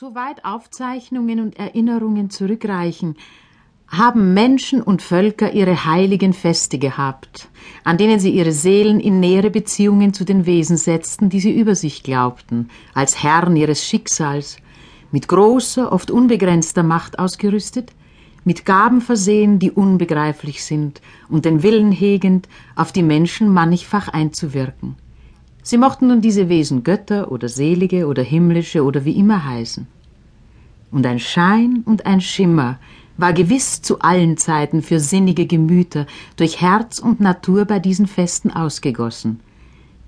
Soweit Aufzeichnungen und Erinnerungen zurückreichen, haben Menschen und Völker ihre heiligen Feste gehabt, an denen sie ihre Seelen in nähere Beziehungen zu den Wesen setzten, die sie über sich glaubten, als Herren ihres Schicksals, mit großer, oft unbegrenzter Macht ausgerüstet, mit Gaben versehen, die unbegreiflich sind, und den Willen hegend, auf die Menschen mannigfach einzuwirken. Sie mochten nun diese Wesen Götter oder Selige oder Himmlische oder wie immer heißen. Und ein Schein und ein Schimmer war gewiss zu allen Zeiten für sinnige Gemüter durch Herz und Natur bei diesen Festen ausgegossen.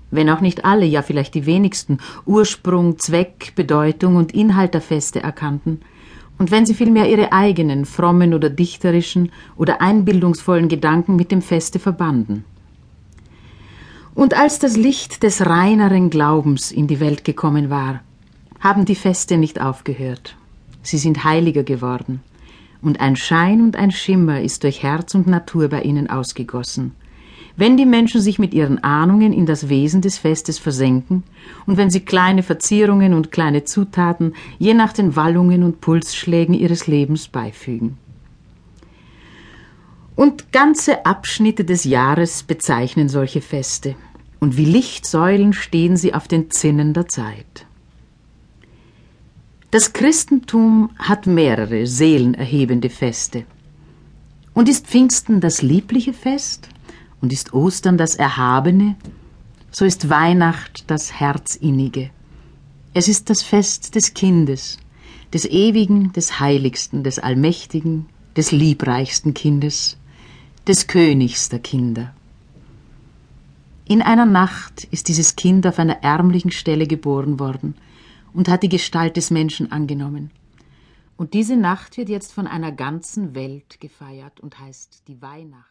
Wenn auch nicht alle, ja vielleicht die wenigsten, Ursprung, Zweck, Bedeutung und Inhalt der Feste erkannten, und wenn sie vielmehr ihre eigenen, frommen oder dichterischen oder einbildungsvollen Gedanken mit dem Feste verbanden. Und als das Licht des reineren Glaubens in die Welt gekommen war, haben die Feste nicht aufgehört. Sie sind heiliger geworden. Und ein Schein und ein Schimmer ist durch Herz und Natur bei ihnen ausgegossen. Wenn die Menschen sich mit ihren Ahnungen in das Wesen des Festes versenken und wenn sie kleine Verzierungen und kleine Zutaten je nach den Wallungen und Pulsschlägen ihres Lebens beifügen. Und ganze Abschnitte des Jahres bezeichnen solche Feste, und wie Lichtsäulen stehen sie auf den Zinnen der Zeit. Das Christentum hat mehrere seelenerhebende Feste. Und ist Pfingsten das liebliche Fest und ist Ostern das Erhabene, so ist Weihnacht das Herzinnige. Es ist das Fest des Kindes, des ewigen, des heiligsten, des allmächtigen, des liebreichsten Kindes, des Königs der Kinder. In einer Nacht ist dieses Kind auf einer ärmlichen Stelle geboren worden und hat die Gestalt des Menschen angenommen. Und diese Nacht wird jetzt von einer ganzen Welt gefeiert und heißt die Weihnacht.